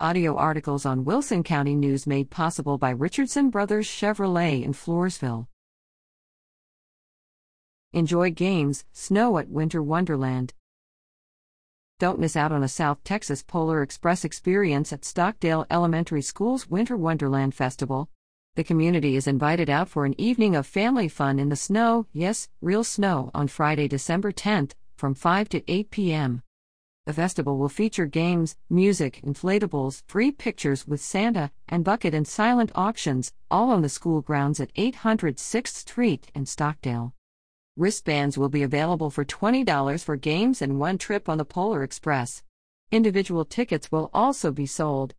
Audio articles on Wilson County News made possible by Richardson Brothers Chevrolet in Floresville. Enjoy games, snow at Winter Wonderland. Don't miss out on a South Texas Polar Express experience at Stockdale Elementary School's Winter Wonderland Festival. The community is invited out for an evening of family fun in the snow, yes, real snow, on Friday, December 10th, from 5 to 8 p.m. The festival will feature games, music, inflatables, free pictures with Santa, and bucket and silent auctions, all on the school grounds at 800 6th Street in Stockdale. Wristbands will be available for $20 for games and one trip on the Polar Express. Individual tickets will also be sold.